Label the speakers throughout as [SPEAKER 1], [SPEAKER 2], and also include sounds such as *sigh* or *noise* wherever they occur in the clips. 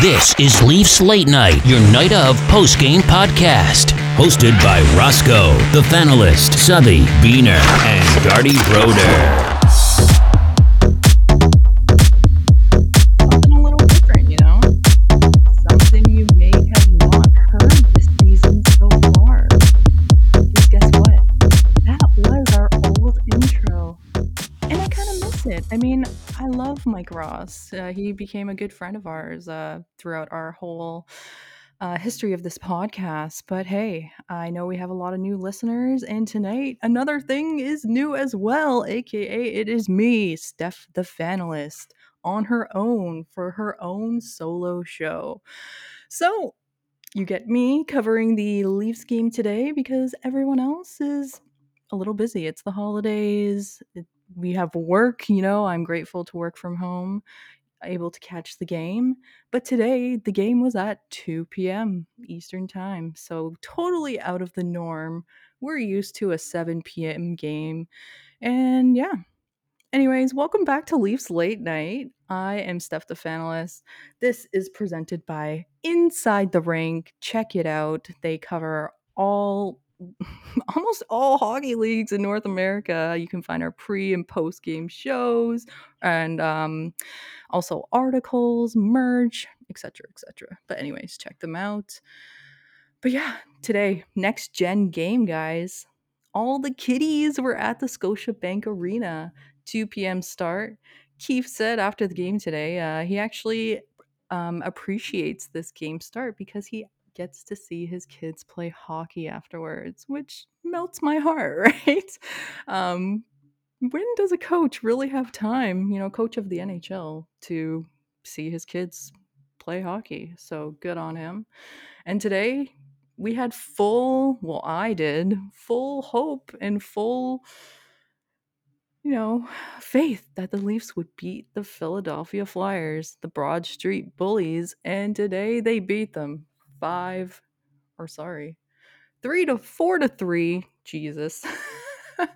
[SPEAKER 1] This is Leafs Late Night, your night of post game podcast. Hosted by Roscoe, the Fanalist, Subby, Beener, and Darty Broder.
[SPEAKER 2] Mike Ross. Uh, he became a good friend of ours uh, throughout our whole uh, history of this podcast. But hey, I know we have a lot of new listeners, and tonight another thing is new as well, aka it is me, Steph the Fanalist, on her own for her own solo show. So you get me covering the Leafs game today because everyone else is a little busy. It's the holidays. It, we have work, you know. I'm grateful to work from home able to catch the game. But today, the game was at 2 p.m. Eastern Time. So, totally out of the norm. We're used to a 7 p.m. game. And yeah. Anyways, welcome back to Leafs Late Night. I am Steph the Fanalist. This is presented by Inside the Rink. Check it out. They cover all *laughs* almost all hockey leagues in North America. You can find our pre and post game shows and um, also articles, merch, etc., etc. But anyways, check them out. But yeah, today next gen game, guys. All the kiddies were at the Scotiabank Arena. 2 p.m. start. Keefe said after the game today, uh, he actually um, appreciates this game start because he gets to see his kids play hockey afterwards, which melts my heart, *laughs* right? Um, when does a coach really have time, you know, coach of the NHL, to see his kids play hockey? So good on him. And today we had full, well, I did, full hope and full, you know, *sighs* faith that the Leafs would beat the Philadelphia Flyers, the Broad Street Bullies. And today they beat them five, or sorry, three to four to three. Jesus. *laughs*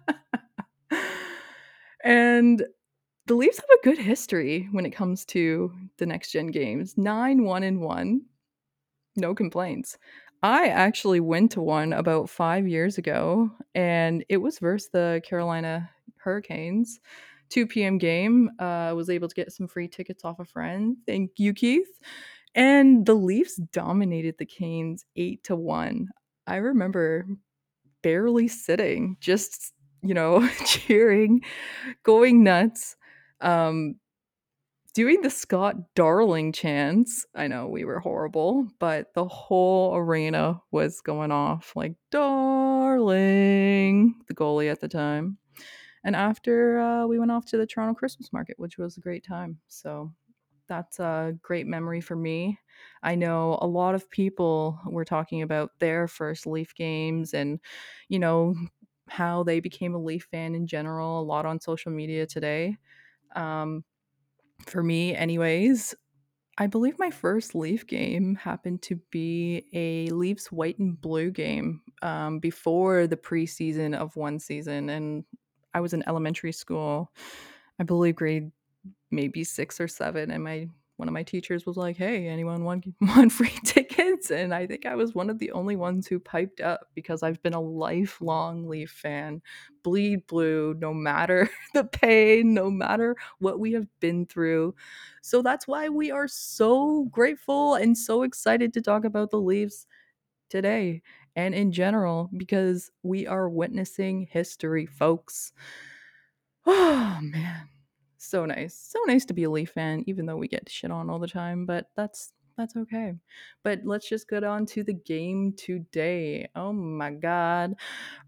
[SPEAKER 2] and the Leafs have a good history when it comes to the next gen games. Nine, one, and one. No complaints. I actually went to one about five years ago, and it was versus the Carolina Hurricanes. 2 p.m. game. I uh, was able to get some free tickets off a friend. Thank you, Keith. And the Leafs dominated the Canes 8 to 1. I remember barely sitting, just, you know, *laughs* cheering, going nuts. Um, doing the Scott Darling chants. I know we were horrible, but the whole arena was going off like Darling, the goalie at the time. And after uh, we went off to the Toronto Christmas market, which was a great time. So that's a great memory for me. I know a lot of people were talking about their first Leaf games and, you know, how they became a Leaf fan in general, a lot on social media today. Um, for me, anyways, I believe my first Leaf game happened to be a Leafs white and blue game um, before the preseason of one season. And I was in elementary school, I believe grade maybe six or seven. And my one of my teachers was like, "Hey, anyone want *laughs* want free *laughs* tickets?" And I think I was one of the only ones who piped up because I've been a lifelong Leaf fan, bleed blue, no matter *laughs* the pain, no matter what we have been through. So that's why we are so grateful and so excited to talk about the Leafs today and in general because we are witnessing history, folks. *sighs* Oh man so nice. So nice to be a Leaf fan, even though we get shit on all the time, but that's that's okay. But let's just get on to the game today. Oh my god.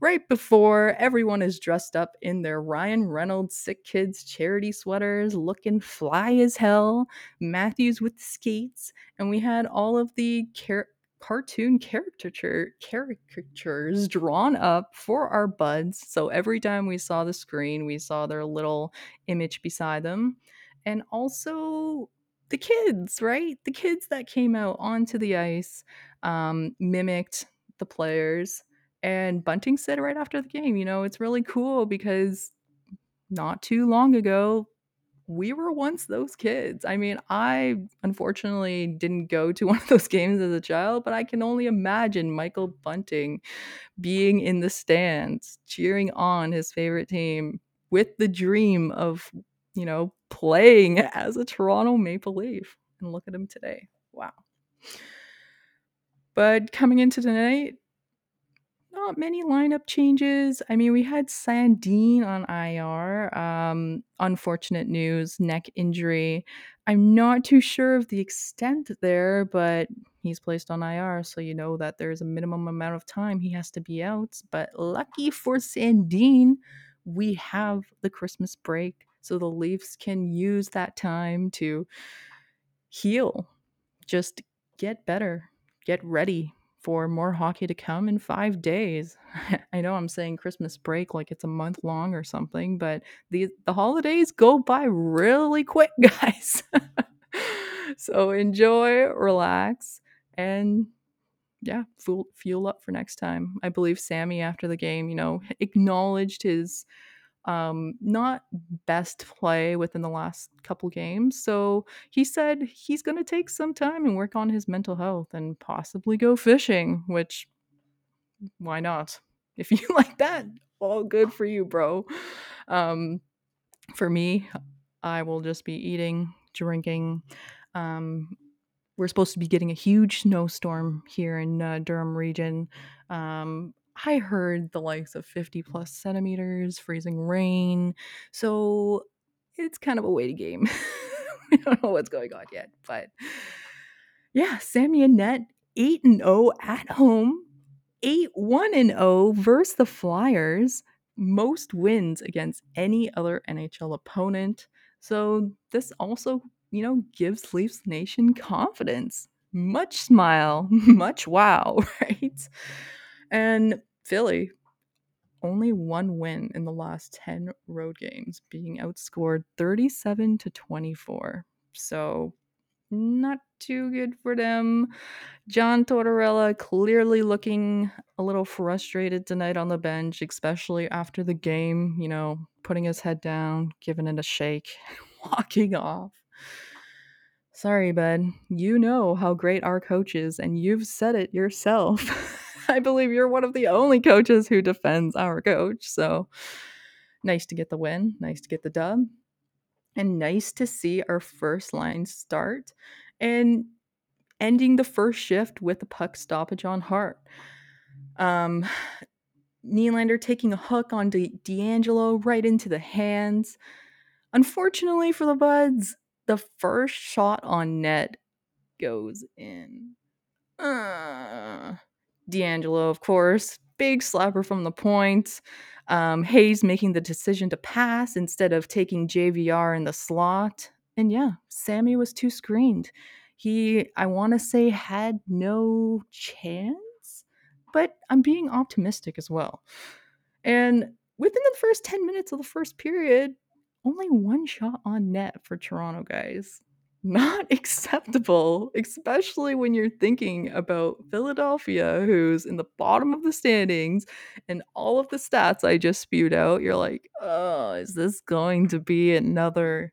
[SPEAKER 2] Right before everyone is dressed up in their Ryan Reynolds Sick Kids charity sweaters, looking fly as hell, Matthews with skates, and we had all of the car- cartoon caricature caricatures drawn up for our buds. So every time we saw the screen, we saw their little image beside them. And also the kids, right? The kids that came out onto the ice um, mimicked the players. And Bunting said right after the game, you know, it's really cool because not too long ago, we were once those kids. I mean, I unfortunately didn't go to *laughs* one of those games as a child, but I can only imagine Michael Bunting being in the stands, cheering on his favorite team with the dream of, you know, playing *laughs* as a Toronto Maple Leaf. And look at him today. Wow. But coming into tonight, not many lineup changes. I mean, we had Sandin on IR. Um, unfortunate news, neck injury. I'm not too sure of the extent there, but he's placed on IR, so you know that there's a minimum amount of time he has to be out. But lucky for Sandin, we have the Christmas break, so the Leafs can use that time to heal, just get better, get ready for more hockey to come in five days. *laughs* I know I'm saying Christmas break like it's a month long or something, but the the holidays go by really quick, *laughs* guys. *laughs* so enjoy, relax, and yeah, fuel fuel up for next time. I believe Sammy after the game, you know, acknowledged his um, not best play within the last couple games. So he said he's going to take some time and work on his mental health and possibly go fishing, which why not? *laughs* If you *laughs* like that, all good for you, bro. Um, for me, I will just be eating, drinking. Um, we're supposed to be getting a huge snowstorm here in uh, Durham region. Um, I heard the likes of 50 plus centimeters, freezing rain. So it's kind of a waiting game. *laughs* we don't know what's going on yet. But yeah, Sammy and Net 8 and 0 at home, 8 1 and 0 versus the Flyers, most wins against any other NHL opponent. So this also, you know, gives Leafs Nation confidence. Much smile, *laughs* much wow, *laughs* right? And Philly, only one win in the last 10 road games, being outscored 37 to 24. So, not too good for them. John Tortorella clearly looking a little frustrated tonight on the bench, especially after the game, you know, putting his head down, giving it a shake, *laughs* walking off. Sorry, bud. You know how great our coach is, and you've said it yourself. *laughs* *laughs* I believe you're one of the only coaches who defends our coach. So nice to get the win, nice to get the dub, and nice to see our first line start and ending the first shift with a puck stoppage on Hart. Um, Nylander taking a hook on De- DeAngelo right into the hands. Unfortunately for the Buds, the first shot on net goes in. Uh, DeAngelo, of course, big slapper from the point. Um, Hayes making the decision to pass instead of taking JVR in the slot. And yeah, Sammy was too screened. He, I want to say, had no chance, but I'm being optimistic as well. And within the first 10 minutes of the first period, only one shot on net for Toronto, guys not *laughs* acceptable, especially when you're thinking about Philadelphia, who's in the bottom of the standings, and all of the stats I just spewed out. You're like, oh, is this going to be another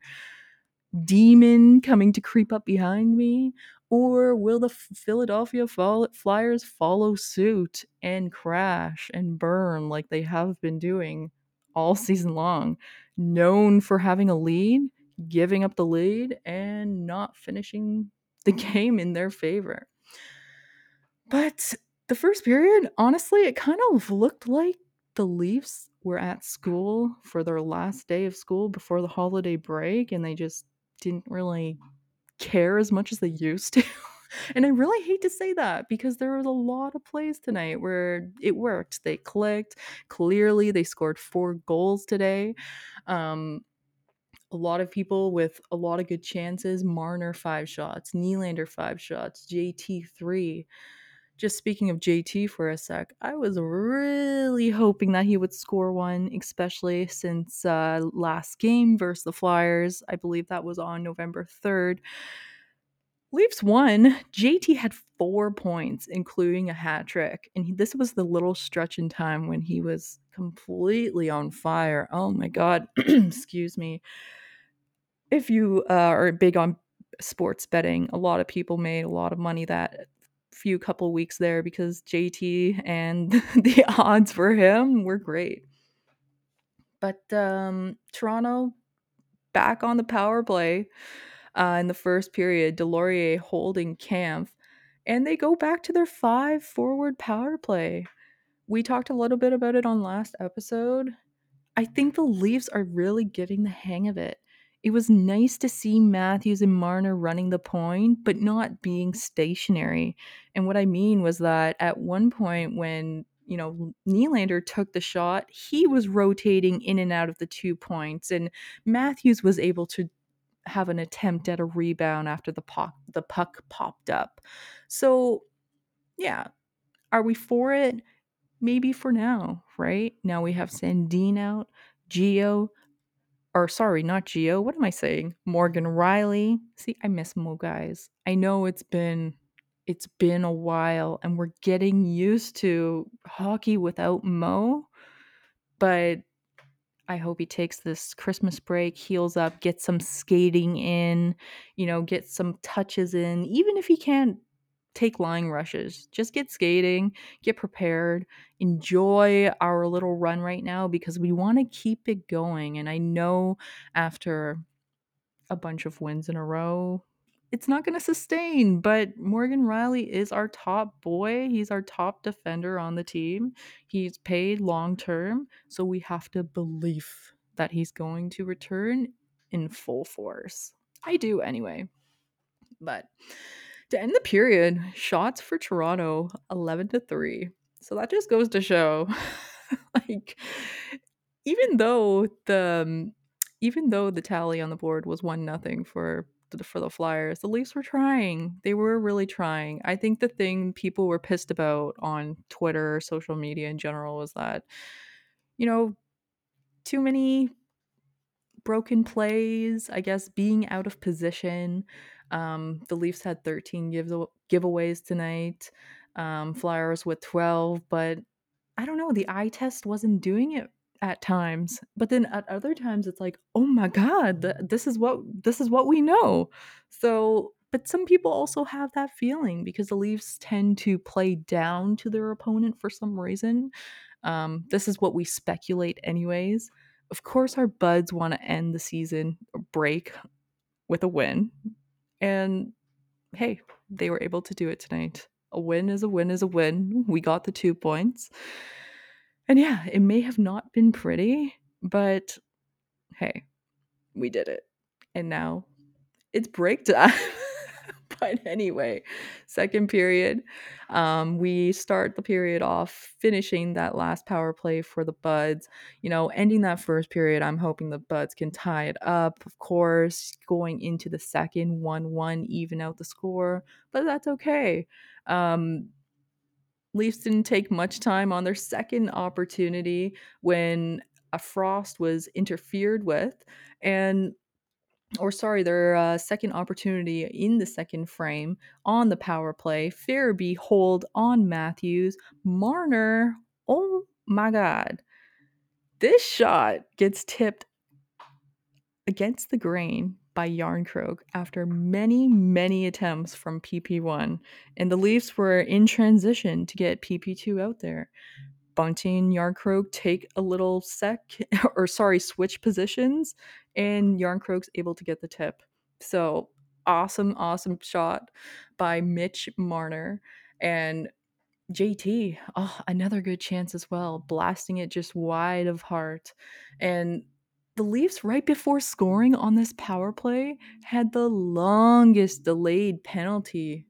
[SPEAKER 2] demon coming to creep up behind me? Or will the Philadelphia Flyers follow suit and crash and burn like they have been doing all season long? Known for having a lead giving up the lead and not finishing the *laughs* game in their favor. But the first period, honestly, it kind of looked like the Leafs were at school for their last day of school before the holiday break and they just didn't really care as much as they used to. *laughs* and I really hate to say that because there was a lot of plays tonight where it worked. They clicked. Clearly, they scored four goals today. Um, a lot of people with a lot of good chances. Marner five shots, Nylander five shots, JT three. Just speaking of JT for a sec, I was really hoping that he would score one, especially since uh, last game versus the Flyers. I believe that was on November 3rd. Leafs won. JT had four points, including a hat trick. And he, this was the little stretch in time when he was completely on fire. Oh my God. *clears throat* Excuse me if you uh, are big on sports betting, a lot of people made a lot of money that few couple weeks there because JT and *laughs* the odds for him were great. But um, Toronto back on the power play uh, in the first period, Deslauriers holding Kampf, and they go back to their five forward power play. We talked a little bit about it on last episode. I think the Leafs are really getting the hang of it. It was nice to see Matthews and Marner running the point, but not being stationary. And what I mean was that at one point, when you know Nylander took the shot, he was rotating in and out of the two points, and Matthews was able to have an attempt at a rebound after the puck the puck popped up. So, yeah, are we for it? Maybe for now, right? Now we have Sandin out, Gio, or sorry, not Gio. What am I saying? Morgan Rielly. See, I miss Mo guys. I know it's been it's been a while and we're getting used to hockey without Mo, but I hope he takes this Christmas break, heals up, gets some skating in, you know, get some touches in, even if he can't take line rushes. Just get skating, get prepared, enjoy our little run right now because we want to keep it going. And I know after a bunch of wins in a row, it's not going to sustain, but Morgan Rielly is our top boy. He's our top defender on the team. He's paid long term, so we have to believe that he's going to return in full force. I do anyway. But to end the period, shots for Toronto 11 to 3. So that just goes to show *laughs* like even though the um, even though the tally on the board was one nothing for for the Flyers, the Leafs were trying. They were really trying. I think the thing people were pissed about on Twitter, social media in general, was that you know too many broken plays. I guess being out of position. Um, the Leafs had 13 gives giveaways tonight. Um, Flyers with 12, but I don't know. The eye test wasn't doing it at times, but then at other times it's like, oh my god, th- this is what this is what we know. So, but some people also have that feeling because the Leafs tend to play down to their opponent for some reason. Um, this is what we speculate, anyways. Of course, our buds want to end the season break with a win, and hey, they were able to do it tonight. A win is a win is a win. We got the two points. And yeah, it may have not been pretty, but hey, we did it. And now it's break time. *laughs* *laughs* but anyway, second period, um, we start the period off finishing that last power play for the Buds. You know, ending that first period, I'm hoping the Buds can tie it up. Of course, going into the second, 1 1, even out the score, but that's okay. Um, Leafs didn't take much time on their second opportunity when a frost was interfered with and or sorry, their uh, second opportunity in the second frame on the power play. Farabee hold on Matthews. Marner, oh my God. This shot gets tipped against the grain by Järnkrok after many, many attempts from PP1, and the Leafs were in transition to get PP2 out there. Bunting and Järnkrok take a little sec, *laughs* or sorry, switch positions, and Järnkrok's able to get the tip. So awesome, awesome shot by Mitch Marner. And JT, oh, another good chance as well, blasting it just wide of Hart. And the Leafs, right before scoring on this power play, had the longest delayed penalty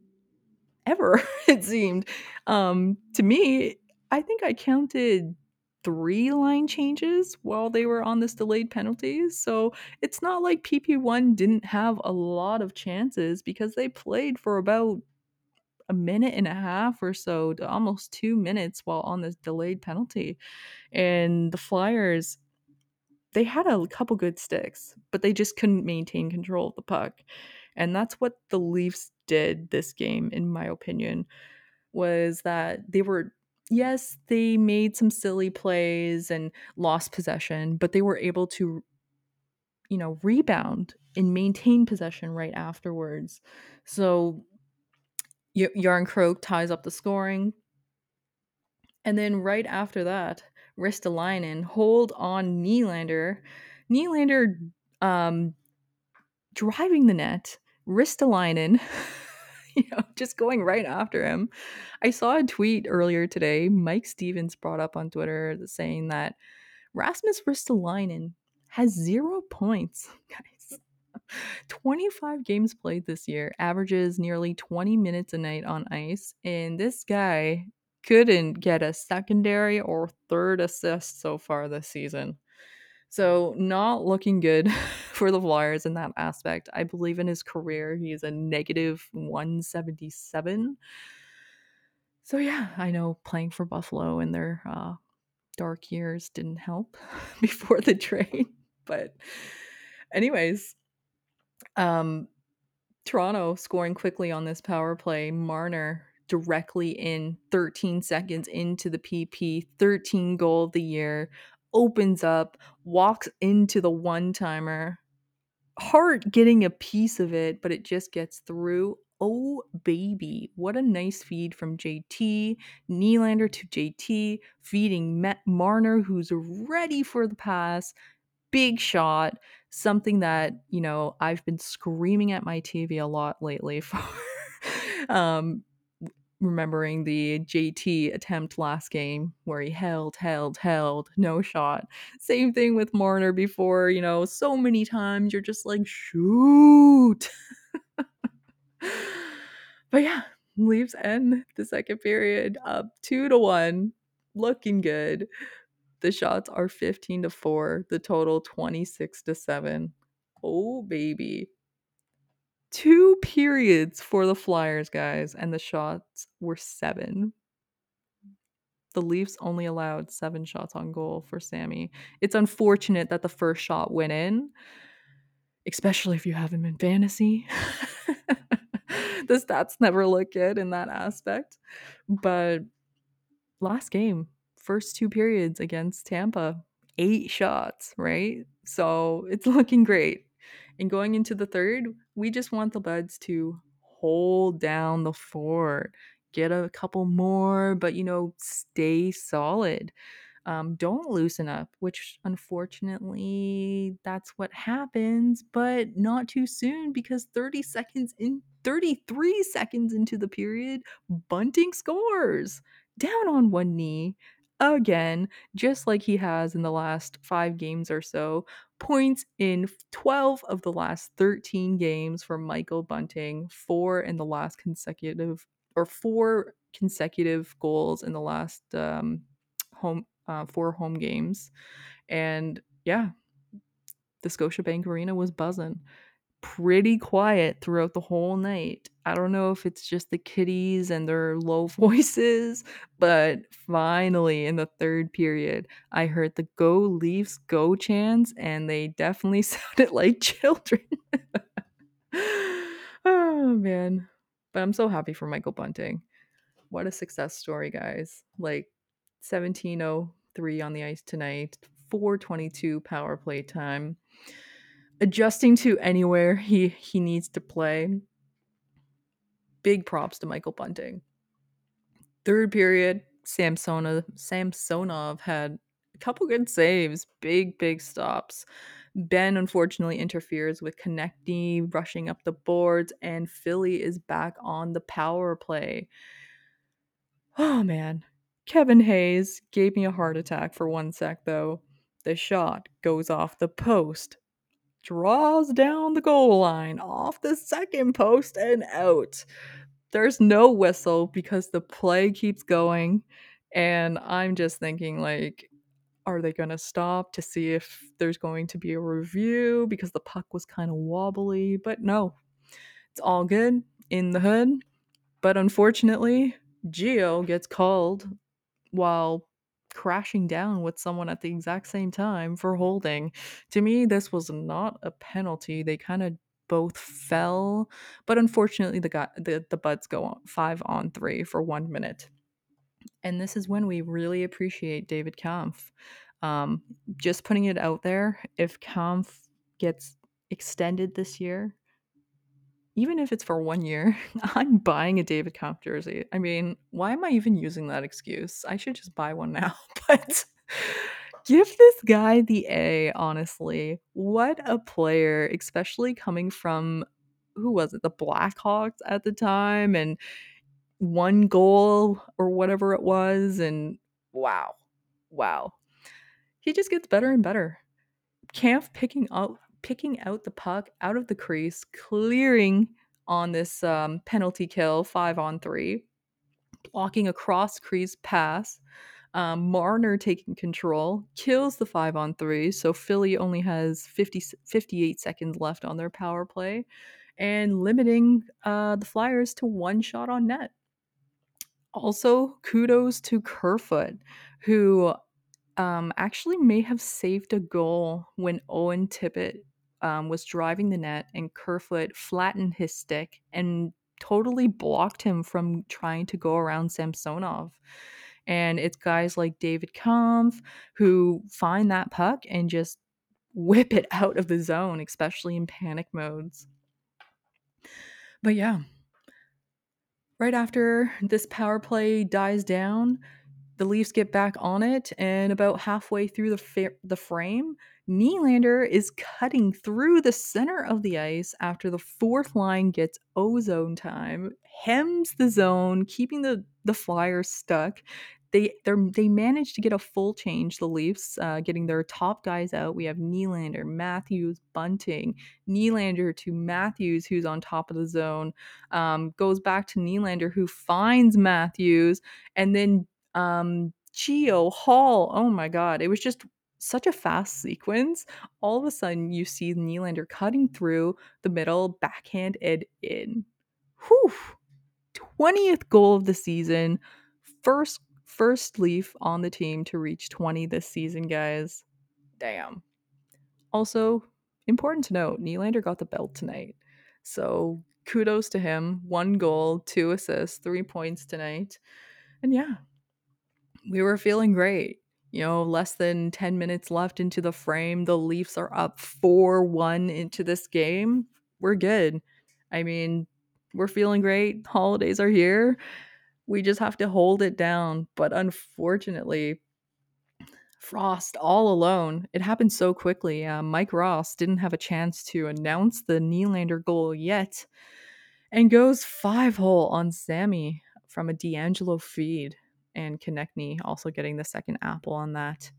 [SPEAKER 2] ever, *laughs* it seemed. Um, to me, I think I counted three line changes while they were on this delayed penalties. So it's not like PP1 didn't have a lot of chances because they played for about a minute and a half or so to almost two minutes while on this delayed penalty. And the Flyers they had a couple good sticks, but they just couldn't maintain control of the puck. And that's what the Leafs did this game, in my opinion, was that they were, yes, they made some silly plays and lost possession, but they were able to, you know, rebound and maintain possession right afterwards. So y- Croak ties up the scoring. And then right after that, Ristolainen hold on Nylander. Nylander um, driving the net. Ristolainen, *laughs* *laughs* you know, just going right after him. I saw a tweet earlier today. Mike Stevens brought up on Twitter saying that Rasmus Ristolainen has zero points, *laughs* guys. 25 games played this year, averages nearly 20 minutes a night on ice, and this guy couldn't get a secondary or third assist so far this season. So, not looking good *laughs* for the Flyers in that aspect. I believe in his career, he is a negative 177. So, yeah, I know playing for Buffalo in their uh, dark years didn't help *laughs* before the trade. But, anyways, um, Toronto scoring quickly on this power play. Marner directly in 13 seconds into the PP, 13 goal of the year, opens up, walks into the one timer. Hart getting a piece of it, but it just gets through. Oh, baby. What a nice feed from JT. Nylander to JT, feeding Matt Marner, who's ready for the pass. Big shot. Something that, you know, I've been screaming at my TV a lot lately *laughs* for. um, remembering the JT attempt last game where he held, held, held, no shot. Same thing with Marner before, you know, so many times you're just like, shoot. *laughs* but yeah, Leafs end the second period up two to one, looking good. The shots are 15 to 4, the total 26 to 7. Oh, baby two periods for the Flyers, guys, and the shots were seven. The Leafs only allowed seven shots on goal for Sammy. It's unfortunate that the first shot went in, especially if you have him in fantasy. *laughs* the stats never look good in that aspect. But last game, first two periods against Tampa, eight shots, right? So it's looking great. And going into the third, we just want the Buds to hold down the fort, get a couple more, but you know, stay solid. Um, don't loosen up, which unfortunately that's what happens, but not too soon because 30 seconds in 33 seconds into the period, Bunting scores down on one knee again, just like he has in the last five games or so. Points in 12 of the last 13 games for Michael Bunting, four in the last consecutive, or four consecutive goals in the last um, home, uh, four home games. And yeah, the Scotiabank Arena was buzzing pretty quiet throughout the whole night. I don't know if it's just the kitties and their low *laughs* voices, but finally in the third period, I heard the Go Leafs Go chants, and they definitely *laughs* sounded like children. *laughs* oh man. But I'm so happy for Michael Bunting. What a success story, guys. Like 1703 on the ice tonight, 422 power play time adjusting to anywhere he he needs to play. Big props to Michael Bunting. Third period, Samsonov Samsonov had a couple good saves, big big stops. Ben unfortunately interferes with Konecny rushing up the boards, and Philly is back on the power play. Oh man, Kevin Hayes gave me a heart attack for one sec though. The shot goes off the post draws down the goal line off the second post and out. There's no whistle because the play keeps going. And I'm just thinking, like, are they going to stop to see if there's going to be a review because the puck was kind of wobbly? But no, it's all good in the hood. But unfortunately, Gio gets called while crashing down with someone at the exact same time for holding. To me, this was not a penalty. They kind of both fell, but unfortunately, the guy, the the buds go on five on three for one minute, and this is when we really appreciate David Kampf. Um, just putting it out there, if Kampf gets extended this year, even if it's for one year, *laughs* I'm buying a David Kampf jersey. I mean, why am I even using that excuse? I should just buy one now. *laughs* But give this guy the A, honestly. What a player, especially coming from who was it? The Blackhawks at the time and one goal or whatever it was and wow. Wow. He just gets better and better. Kampf picking up picking out the puck out of the crease, clearing on this um, penalty kill, five on three, blocking a cross crease pass. Um, Marner taking control, kills the five on three. So Philly only has 50, 58 seconds left on their power play and limiting uh, the Flyers to one shot on net. Also, kudos to Kerfoot, who um, actually may have saved a goal when Owen Tippett um, was driving the net and Kerfoot flattened his stick and totally blocked him from trying to go around Samsonov. And it's guys like David Kampf who find that puck and just whip it out of the zone, especially in panic modes. But yeah, right after this power play dies down, the Leafs get back on it, and about halfway through the fa- the frame, Nylander is cutting through the center of the ice after the fourth line gets ozone time, hems the zone, keeping the the Flyers stuck. They they manage to get a full change. The Leafs uh, getting their top guys out. We have Nylander, Matthews, Bunting, Nylander to Matthews, who's on top of the zone. Um, goes back to Nylander, who finds Matthews, and then um Geo Hall. Oh my god, it was just such a fast sequence. All of a sudden, you see Nylander cutting through the middle, backhand and in. Whew. 20th goal of the season. First first leaf on the team to reach 20 this season, guys. Damn. Also, important to note, Nylander got the belt tonight. So kudos to him. One goal, two assists, three points tonight. And yeah, we were feeling great. You know, less than 10 minutes left into the frame. The Leafs are up 4 1 into this game. We're good. I mean, we're feeling great. Holidays are here. We just have to hold it down. But unfortunately, Frost all alone. It happened so quickly. Uh, Mike Ross didn't have a chance to announce the Nylander goal yet and goes five hole on Sammy from a D'Angelo feed and Konecny also getting the second apple on that.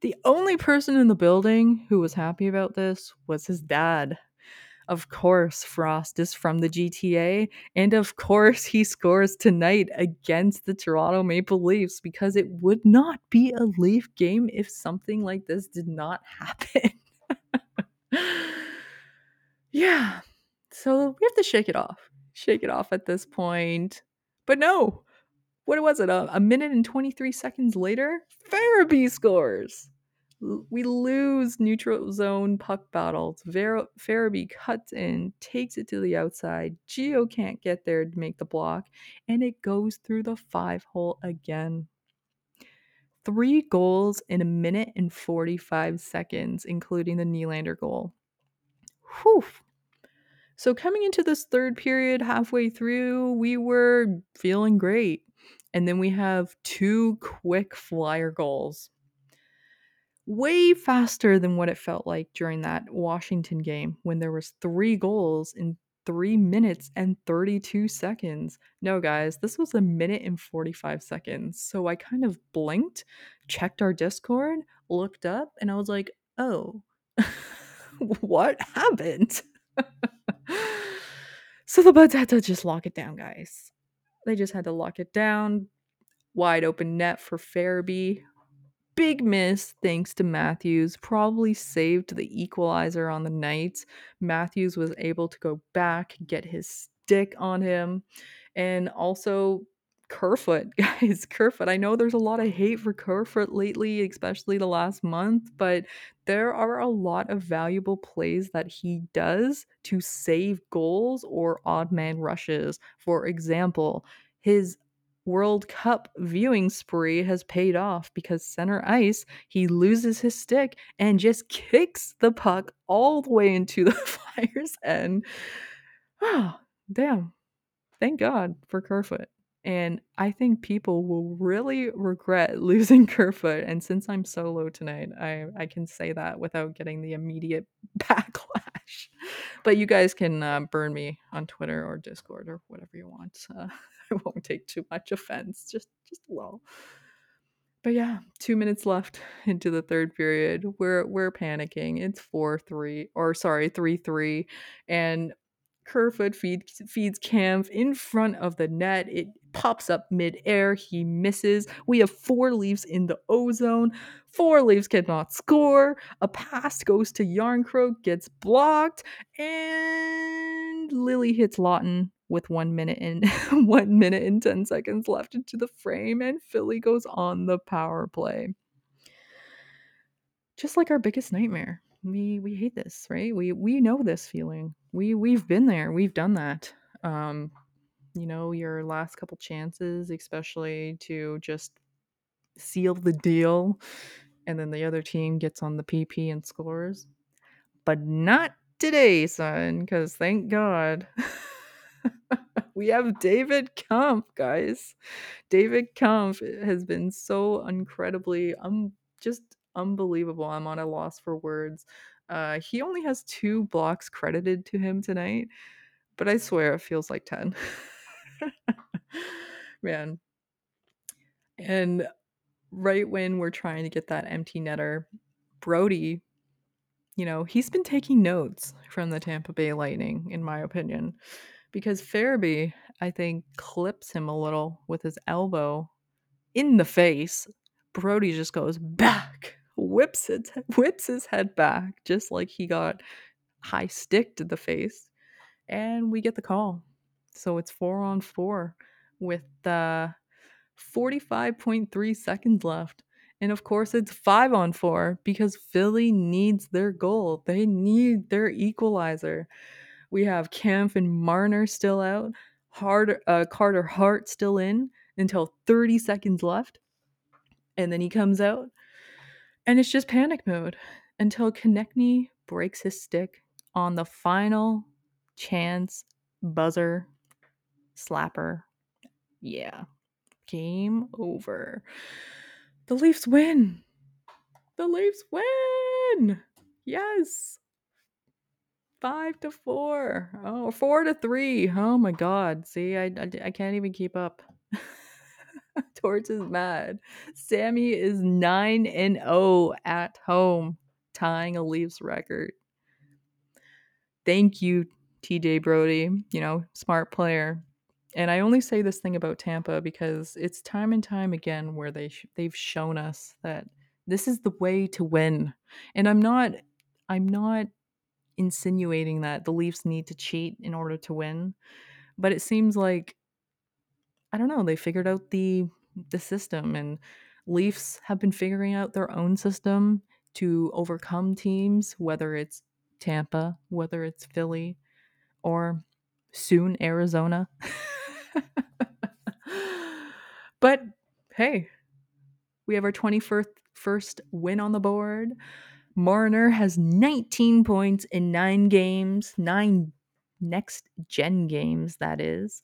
[SPEAKER 2] The only person in the building who was happy about this was his dad. Of course, Frost is from the GTA, and of course, he scores tonight against the Toronto Maple Leafs because it would not be a Leaf game if something like this did not *laughs* happen. yeah, so we have to shake it off. Shake it off at this point. But no, what was it? A, a minute and 23 seconds later, Farabee scores. We lose neutral zone puck battles. Ver- Farabee cuts in, takes it to the outside. Gio can't get there to make the block, and it goes through the five hole again. Three goals in a minute and 45 seconds, including the Nylander goal. Whew. So, coming into this third period, halfway through, we were feeling great. And then we have two quick flyer goals. Way faster than what it felt like during that Washington game when there was 3 goals in 3 minutes and 32 seconds. No, guys, this was a minute and 45 seconds. So I kind of blinked, checked our Discord, looked up, and I was like, oh, *laughs* what happened? *laughs* so the Buds had to just lock it down, guys. They just had to lock it down. Wide open net for Farabee. Big miss thanks to Matthews. Probably saved the equalizer on the night. Matthews was able to go back, get his stick on him. And also Kerfoot, *laughs* guys. Kerfoot. I know there's a lot of hate for Kerfoot lately, especially the last month, but there are a lot of valuable plays that he does to save goals or odd man rushes. For example, his World Cup viewing spree has paid off because center ice, he loses his stick and just kicks the puck all the way into the *laughs* Flyers' end. Oh, *sighs* damn. Thank God for Kerfoot. And I think people will really regret *laughs* losing Kerfoot. And since I'm solo tonight, I, I can say that without getting the immediate *laughs* backlash. But you guys can uh, burn me on Twitter or Discord or whatever you want. Uh, *laughs* I won't take too much offense, just just a little. But yeah, two minutes left into the third period. We're we're panicking. It's four three or sorry three three, and Kerfoot feeds feeds Kampf in front of the net. It pops up midair. He misses. We have four leaves in the ozone. Four leaves cannot score. A pass goes to Jarnkrok, gets blocked, and Lily hits Laughton with one minute and *laughs* one minute and ten seconds left into the frame, and Philly goes on the power play. Just like our biggest nightmare we we hate this right? We we know this feeling. We we've been there. We've done that. Um you know your last couple chances especially to just seal the deal and then the other team gets on the pp and scores. But not today son because thank god. *laughs* We have david kampf guys. David kampf has been so incredibly um just unbelievable. I'm on a loss for words. Uh, he only has two blocks credited to him tonight, but I swear it feels like 10. *laughs* Man. And right when we're trying to get that empty netter, Brodie, you know, he's been taking notes from the Tampa Bay Lightning, in my opinion, because Farabee, I think, clips him a little with his elbow in the face. Brodie just goes back whips it whips his head back just like he got high stick to the face and we get the call. So it's four on four with uh 45.3 seconds left and of course it's five on four because philly needs their goal. They need their equalizer. We have Kampf and marner still out Hart, uh, carter hart still in until 30 seconds left and then he comes out and it's just panic mode until Konecny breaks his stick on the final chance buzzer slapper. Yeah. Game over. The Leafs win. The Leafs win. Yes. Five to four. Oh, four to three. Oh my God. See, I, I, I can't even keep up. *laughs* *laughs* Torch is mad. Sammy is 9 and 0 at home, tying a Leafs record. Thank you, TJ Brodie, You know, smart player. And I only say this thing about Tampa because it's time and time again where they sh- they've shown us that this is the way to win. And I'm not I'm not insinuating that the Leafs need to cheat in order to win, but it seems like I don't know, they figured out the the system and Leafs have been figuring out their own system to overcome teams, whether it's Tampa, whether it's Philly, or soon Arizona. *laughs* but hey, we have our 21st first win on the board. Marner has 19 points in nine games, nine next gen games, that is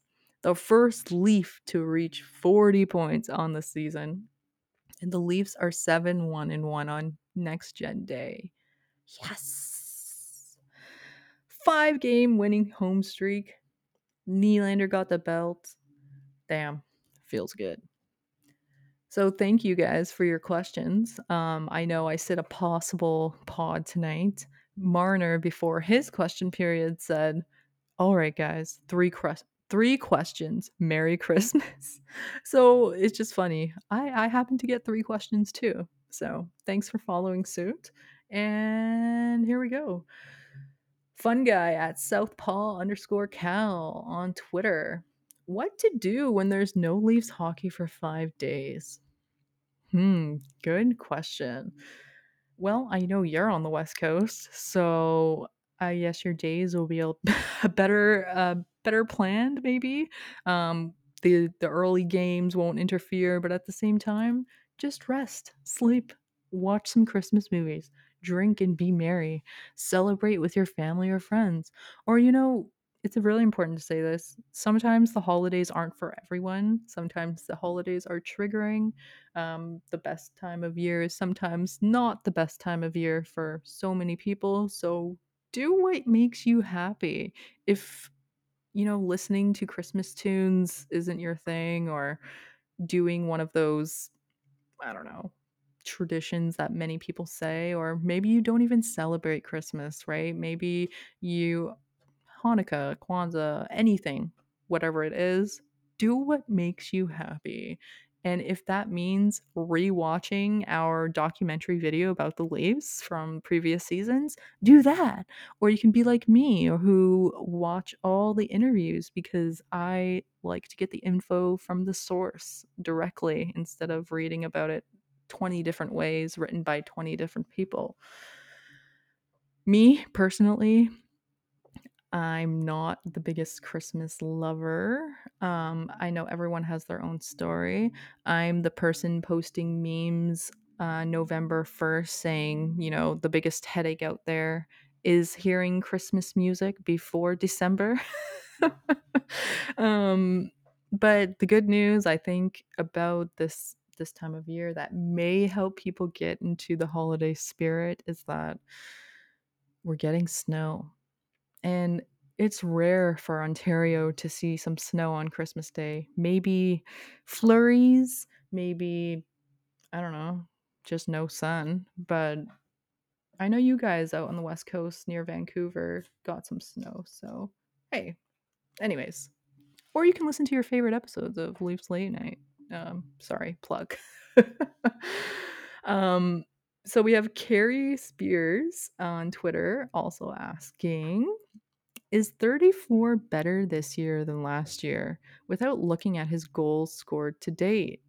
[SPEAKER 2] the first Leaf to reach 40 points on the season. And the Leafs are 7 1 and 1 on next gen day. Yes. Five game winning home streak. Nylander got the belt. Damn, feels good. So thank you guys for your questions. Um, I know I said a possible pod tonight. Marner, before his question period, said, "All right, guys, three cr- three questions. Merry Christmas. *laughs* So it's just funny. I, I happen to get three questions too. So thanks for following suit. And here we go. Fun guy at Southpaw underscore Cal on Twitter. What to do when there's no Leafs hockey for five days? Hmm, good question. Well, I know you're on the West Coast, so I guess your days will be a *laughs* better uh, better planned maybe um the the early games won't interfere, but at the same time, just rest, sleep, watch some Christmas movies, drink and be merry, celebrate with your family or friends. Or you know, it's really important to say this. Sometimes the holidays aren't for everyone. Sometimes the holidays are triggering. Um, the best time of year is sometimes not the best time of year for so many people. So do what makes you happy. If you know, listening to Christmas tunes isn't your thing, or doing one of those, I don't know, traditions that many people say, or maybe you don't even celebrate Christmas, right? Maybe you, Hanukkah, Kwanzaa, anything, whatever it is, do what makes you happy. And if that means rewatching our documentary video about the Leafs from previous seasons, do that. Or you can be like me, who watch all the interviews because I like to get the info from the source directly instead of reading about it 20 different ways written by 20 different people. Me personally, I'm not the biggest Christmas lover. Um, I know everyone has their own story. I'm the person posting memes uh, November 1st saying, you know, the biggest headache out there is hearing Christmas music before December. *laughs* um, but the good news, I think, about this this time of year that may help people get into the holiday spirit is that we're getting snow and it's rare for Ontario to see some snow on Christmas Day. Maybe flurries, maybe, I don't know, just no sun. But I know you guys out on the West Coast near Vancouver got some snow. So, hey, anyways. Or you can listen to your favorite episodes of Leafs Late Night. Um, sorry, plug. *laughs* um, so we have Carrie Spears on Twitter also asking is 34 better this year than last year without looking at his goals scored to date?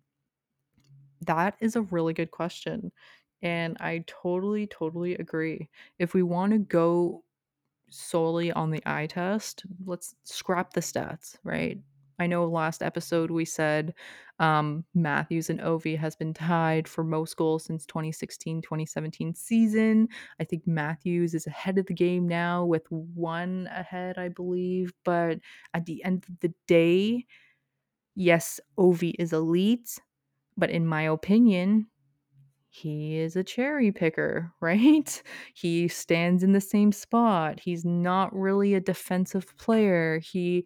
[SPEAKER 2] That is a really good question. And I totally, totally agree. If we want to go solely on the eye test, let's scrap the stats, right? I know last episode we said um, Matthews and Ovi has been tied for most goals since 2016 2017 season. I think Matthews is ahead of the game now with one ahead, I believe. But at the end of the day, yes, Ovi is elite. But in my opinion, he is a cherry picker, *laughs* right? He stands in the same spot. He's not really a defensive player. He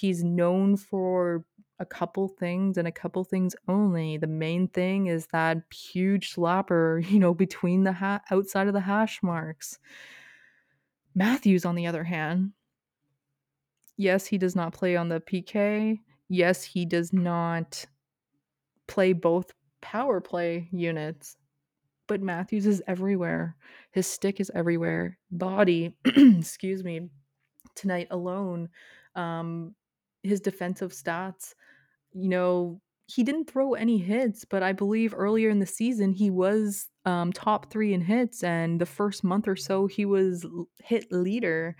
[SPEAKER 2] he's known for a couple things and a couple things only. The main thing is that huge slapper, *laughs* you know, between the ha- outside of the hash marks. Matthews on the other hand, yes, he does not play on the PK. Yes, he does not play both power play units but Matthews is everywhere. His stick is everywhere. Body, *clears throat* excuse me, tonight alone, um, his defensive stats, you know, he didn't throw any hits, but I believe earlier in the season he was um, top three in hits, and the first month or so he was hit leader.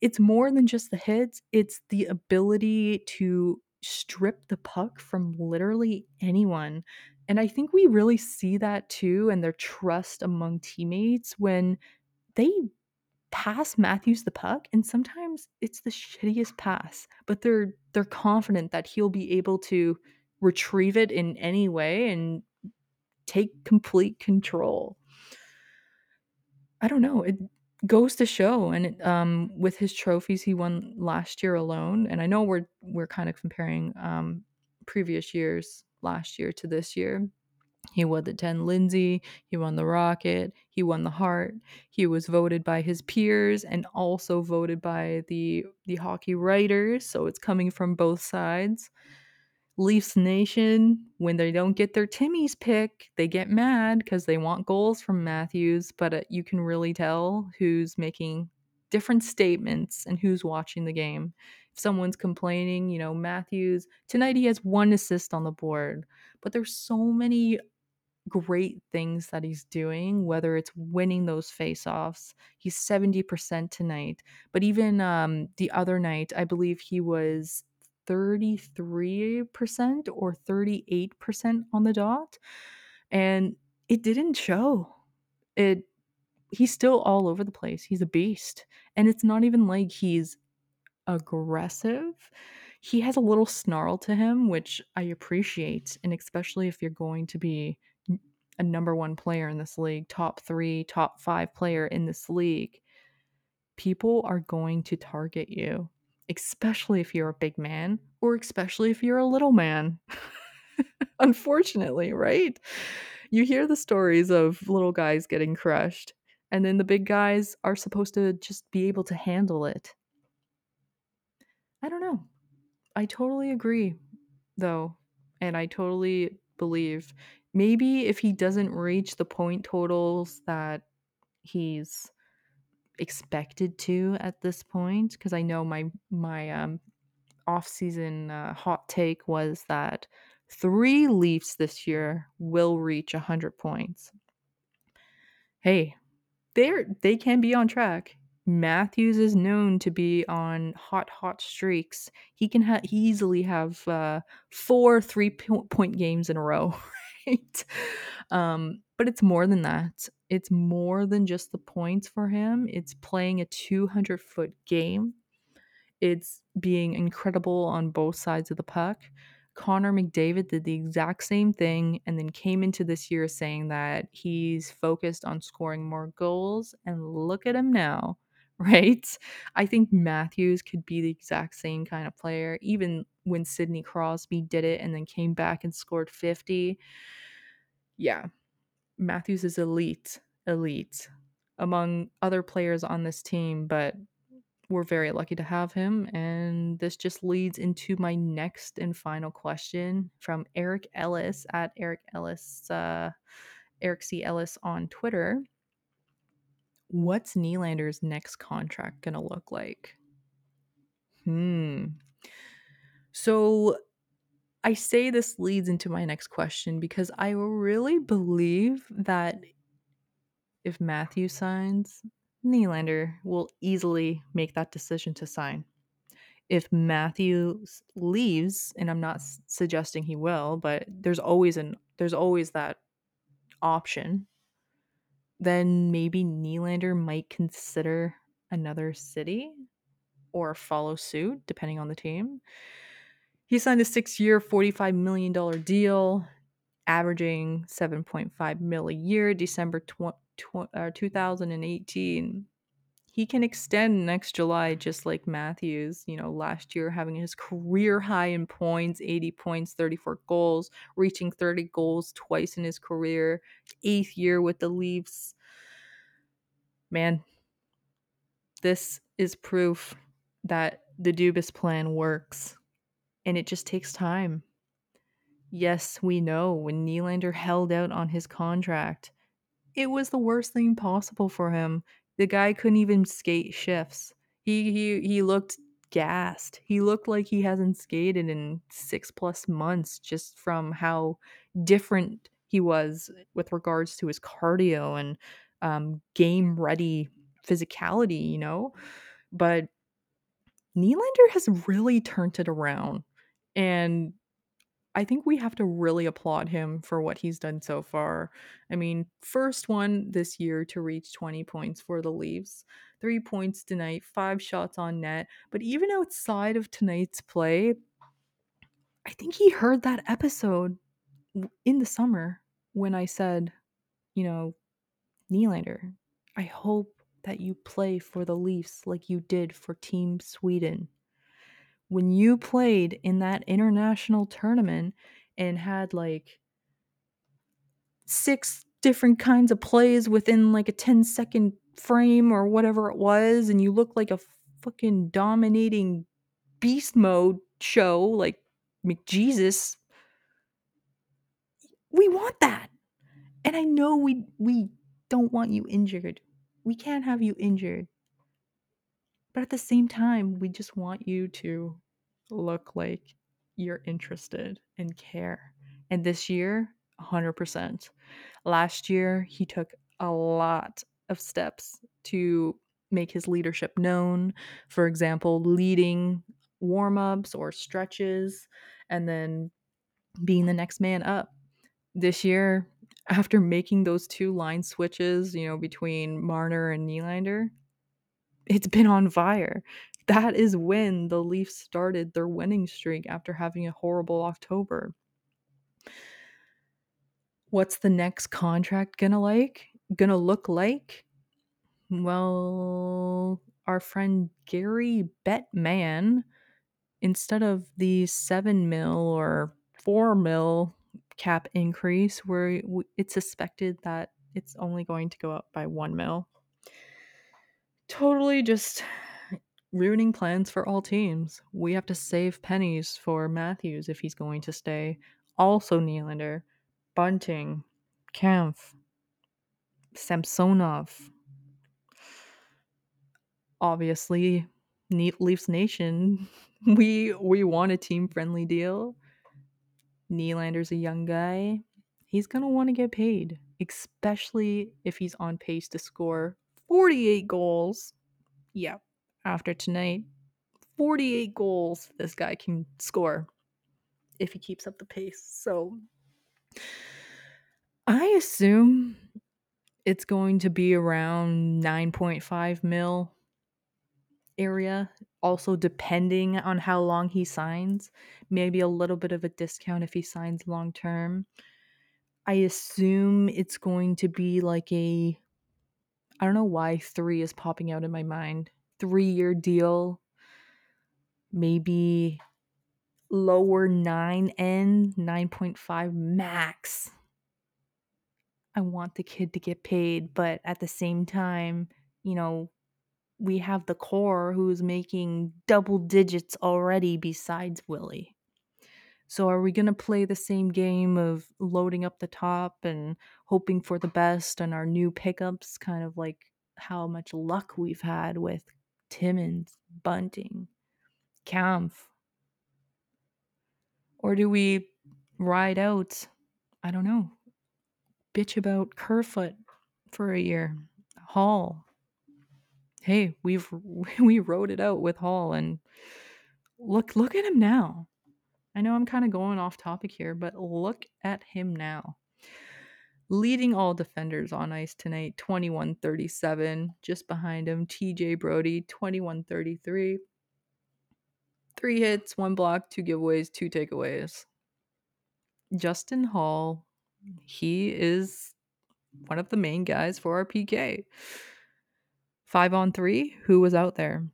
[SPEAKER 2] It's more than just the hits; it's the ability to strip the puck from literally anyone. And I think we really see that too and their trust among teammates when they pass Matthews the puck and sometimes it's the shittiest pass, but they're they're confident that he'll be able to retrieve it in any way and take complete control. I don't know. It goes to show and it, um with his trophies he won last year alone and I know we're we're kind of comparing um previous years last year to this year he won the Ted Lindsay, he won the Rocket, he won the Hart. He was voted by his peers and also voted by the the hockey writers, so it's coming from both sides. Leafs Nation, when they don't get their Timmy's pick, they get mad because they want goals from Matthews, but uh, you can really tell who's making different statements and who's watching the game. If someone's complaining, you know, Matthews, tonight he has one assist on the board, but there's so many great things that he's doing, whether it's winning those face-offs. He's 70% tonight. But even um, the other night, I believe he was 33% or 38% on the dot. And it didn't show. It he's still all over the place. He's a beast. And it's not even like he's aggressive. He has a little snarl to him, which I appreciate. And especially if you're going to be a number one player in this league, top three, top five player in this league, people are going to target you, especially if you're a big man or especially if you're a little man. *laughs* Unfortunately, right? You hear the stories of little guys getting crushed, and then the big guys are supposed to just be able to handle it. I don't know. I totally agree, though, and I totally believe maybe if he doesn't reach the point totals that he's expected to at this point because I know my my um off-season uh, hot take was that three Leafs this year will reach 100 points. Hey, they're they can be on track. Matthews is known to be on hot hot streaks. He can ha- he easily have uh, four three point games in a row, *laughs* right? *laughs* Um, but it's more than that. It's more than just the points for him. It's playing a 200 foot game. It's being incredible on both sides of the puck. Connor McDavid did the exact same thing and then came into this year saying that he's focused on scoring more goals. And look at him now, *laughs* right? I think Matthews could be the exact same kind of player, even when Sidney Crosby did it and then came back and scored 50. Yeah, Matthews is elite, elite among other players on this team, but we're very lucky to have him. And this just leads into my next and final question from Eric Ellis at Eric Ellis, uh, Eric C. Ellis on Twitter. What's Nylander's next contract going to look like? Hmm. So I say this leads into my next question because I really believe that if Matthew signs, Nylander will easily make that decision to sign. If Matthew leaves, and I'm not suggesting he will, but there's always an there's always that option, then maybe Nylander might consider another city or follow suit, depending on the team. He signed a six-year, $45 million deal, averaging 7.5 mil a year, December tw- tw- uh, 2018 he can extend next July just like Matthews, you know, last year having his career high in points, 80 points, 34 goals, reaching 30 goals twice in his career, eighth year with the Leafs. Man, this is proof that the Dubas plan works and it just takes time. Yes, we know when Nylander held out on his contract, it was the worst thing possible for him. The guy couldn't even skate shifts. He he he looked gassed. He looked like he hasn't skated in 6 plus months just from how different he was with regards to his cardio and um, game ready physicality, you know? But Nylander has really turned it around. And I think we have to really applaud him for what he's done so far. I mean, first one this year to reach 20 points for the Leafs, three points tonight, five shots on net. But even outside of tonight's play, I think he heard that episode in the summer when I said, you know, Nylander, I hope that you play for the Leafs like you did for Team Sweden when you played in that international tournament and had like six different kinds of plays within like a 10 second frame or whatever it was and you look like a fucking dominating beast mode show like McJesus we want that. And I know we we don't want you injured. We can't have you injured but at the same time, we just want you to look like you're interested and care. And this year, 100%. Last year, he took a lot of steps to make his leadership known. For example, leading warm ups or stretches and then being the next man up. This year, after making those two line switches, you know, between Marner and Nylander, it's been on fire. That is when the Leafs started their winning streak after having a horrible October. What's the next contract gonna like? Gonna look like? Well, our friend Gary Bettman, instead of the seven mil or four mil cap increase, where it's suspected that it's only going to go up by one mil. Totally just ruining plans for all teams. We have to save pennies for Matthews if he's going to stay. Also, Nylander, Bunting, Kampf, Samsonov. Obviously, Leafs Nation, *laughs* we we want a team friendly deal. Nylander's a young guy. He's gonna want to get paid, especially if he's on pace to score 48 goals. Yeah, after tonight, 48 goals this guy can score if he keeps up the pace. So I assume it's going to be around 9.5 mil area. Also, depending on how long he signs, maybe a little bit of a discount if he signs long term. I assume it's going to be like a I don't know why three is popping out in my mind. Three year deal, maybe lower nine end, 9.5 max. I want the kid to get paid, but at the same time, you know, we have the core who's making double digits already besides Willie. So are we going to play the same game of loading up the top and hoping for the best on our new pickups, kind of like how much luck we've had with Timmins, Bunting, Kampf? Or do we ride out, I don't know, bitch about Kerfoot for a year, Holl? Hey, we've *laughs* we rode it out with Holl and look look at him now. I know I'm kind of going off topic here, but look at him now. Leading all defenders on ice tonight, 21 37. Just behind him, TJ Brodie, 21 33. Three hits, one block, two giveaways, two takeaways. Justin Holl, he is one of the main guys for our PK. Five on three, who was out there?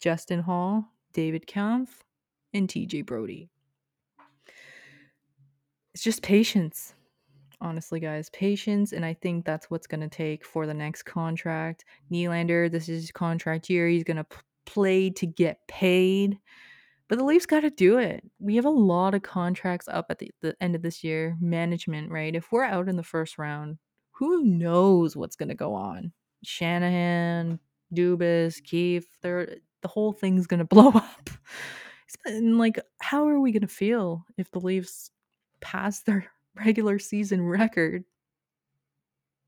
[SPEAKER 2] Justin Holl, David Kampf, and TJ Brodie it's just patience honestly guys patience and i think that's what's going to take for the next contract. Nylander this is his contract year he's going to p- play to get paid but the leafs got to do it. We have a lot of contracts up at the, the end of this year management right? If we're out in the first round who knows what's going to go on? Shanahan dubas keefe they're the whole thing's going *laughs* to blow up. And like how are we going to feel if the leafs pass their *laughs* regular season record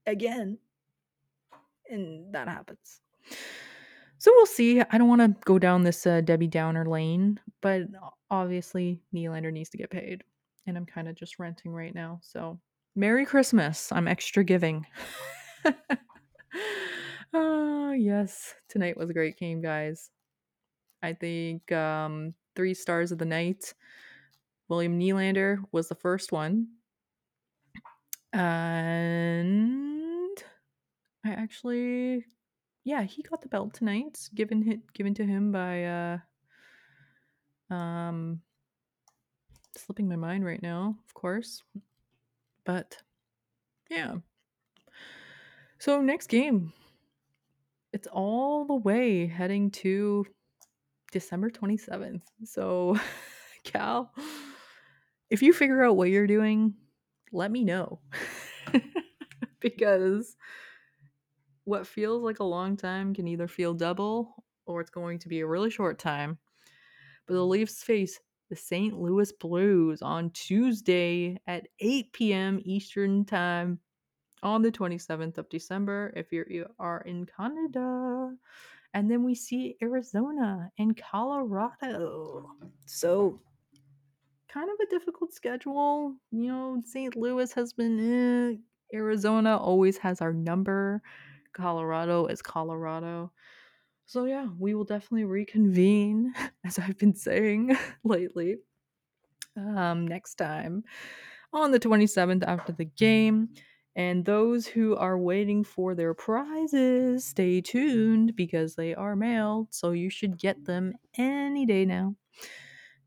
[SPEAKER 2] again. And that happens. So we'll see. I don't want to go down this uh, Debbie Downer lane, but obviously Nylander needs to get paid. And I'm kind of just renting right now. So Merry Christmas. I'm extra giving. oh, *laughs* yes. Tonight was a great game, guys. I think um, three stars of the night. William Nylander was the first one. And I actually yeah, he got the belt tonight, given hit given to him by uh um slipping my mind right now, of course. But yeah. So next game. It's all the way heading to December 27th. So *laughs* Cal if you figure out what you're doing, let me know. *laughs* because what feels like a long time can either feel double or it's going to be a really short time. But the Leafs face the St. Louis Blues on Tuesday at 8 p.m. Eastern Time on the 27th of December if you are in Canada. And then we see Arizona and Colorado. So, kind of a difficult schedule. You know, St. Louis has been, eh. Arizona always has our number. Colorado is Colorado. So, yeah, we will definitely reconvene, *laughs* as I've been saying *laughs* lately, um, next time on the 27th after the game. And those who are waiting for their prizes, stay tuned because they are mailed. So you should get them any day now.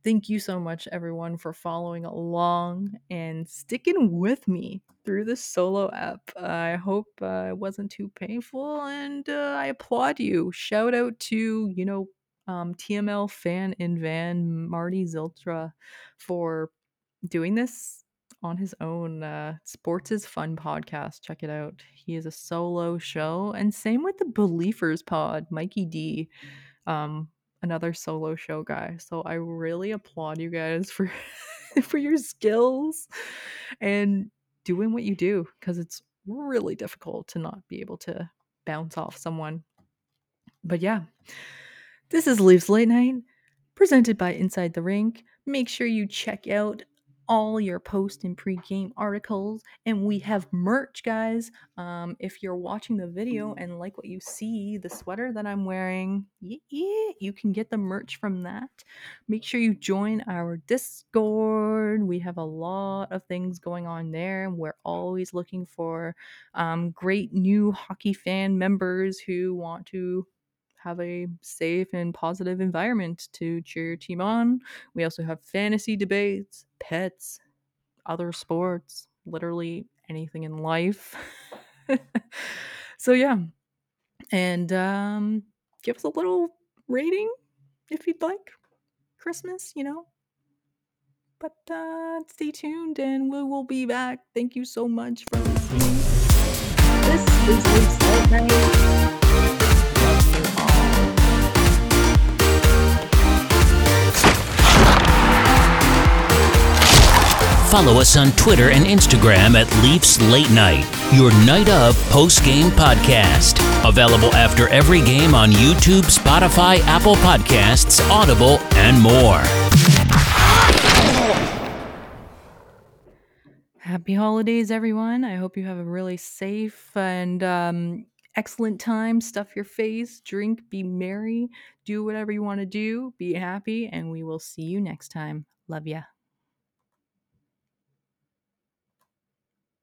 [SPEAKER 2] Thank you so much, everyone, for following along and sticking with me through this solo app. I hope uh, it wasn't too painful and uh, I applaud you. Shout out to, you know, um, TML fan in van, Marty Ziltra, for doing this on his own. Uh, Sports is Fun podcast. Check it out. He is a solo show. And same with the Believers pod, Mikey D. Um, another solo show guy. So I really applaud you guys for *laughs* for your skills and doing what you do because it's really difficult to not be able to bounce off someone. But yeah, this is Leafs Late Night presented by Inside the Rink. Make sure you check out all your post and pre-game articles and we have merch guys um, if you're watching the video and like what you see the sweater that i'm wearing yeah, yeah, you can get the merch from that. Make sure you join our discord. We have a lot of things going on there we're always looking for um, great new hockey fan members who want to have a safe and positive environment to cheer your team on. We also have fantasy debates, pets, other sports, literally anything in life. *laughs* so yeah. And um give us a little rating if you'd like. Christmas, you know. But uh stay tuned and we will be back. Thank you so much for listening. This is Late Night.
[SPEAKER 1] Follow us on Twitter and Instagram at Leafs Late Night, your night of post game podcast. Available after every game on YouTube, Spotify, Apple Podcasts, Audible, and more.
[SPEAKER 2] Happy holidays, everyone. I hope you have a really safe and um, excellent time. Stuff your face, drink, be merry, do whatever you want to do, be happy, and we will see you next time. Love ya.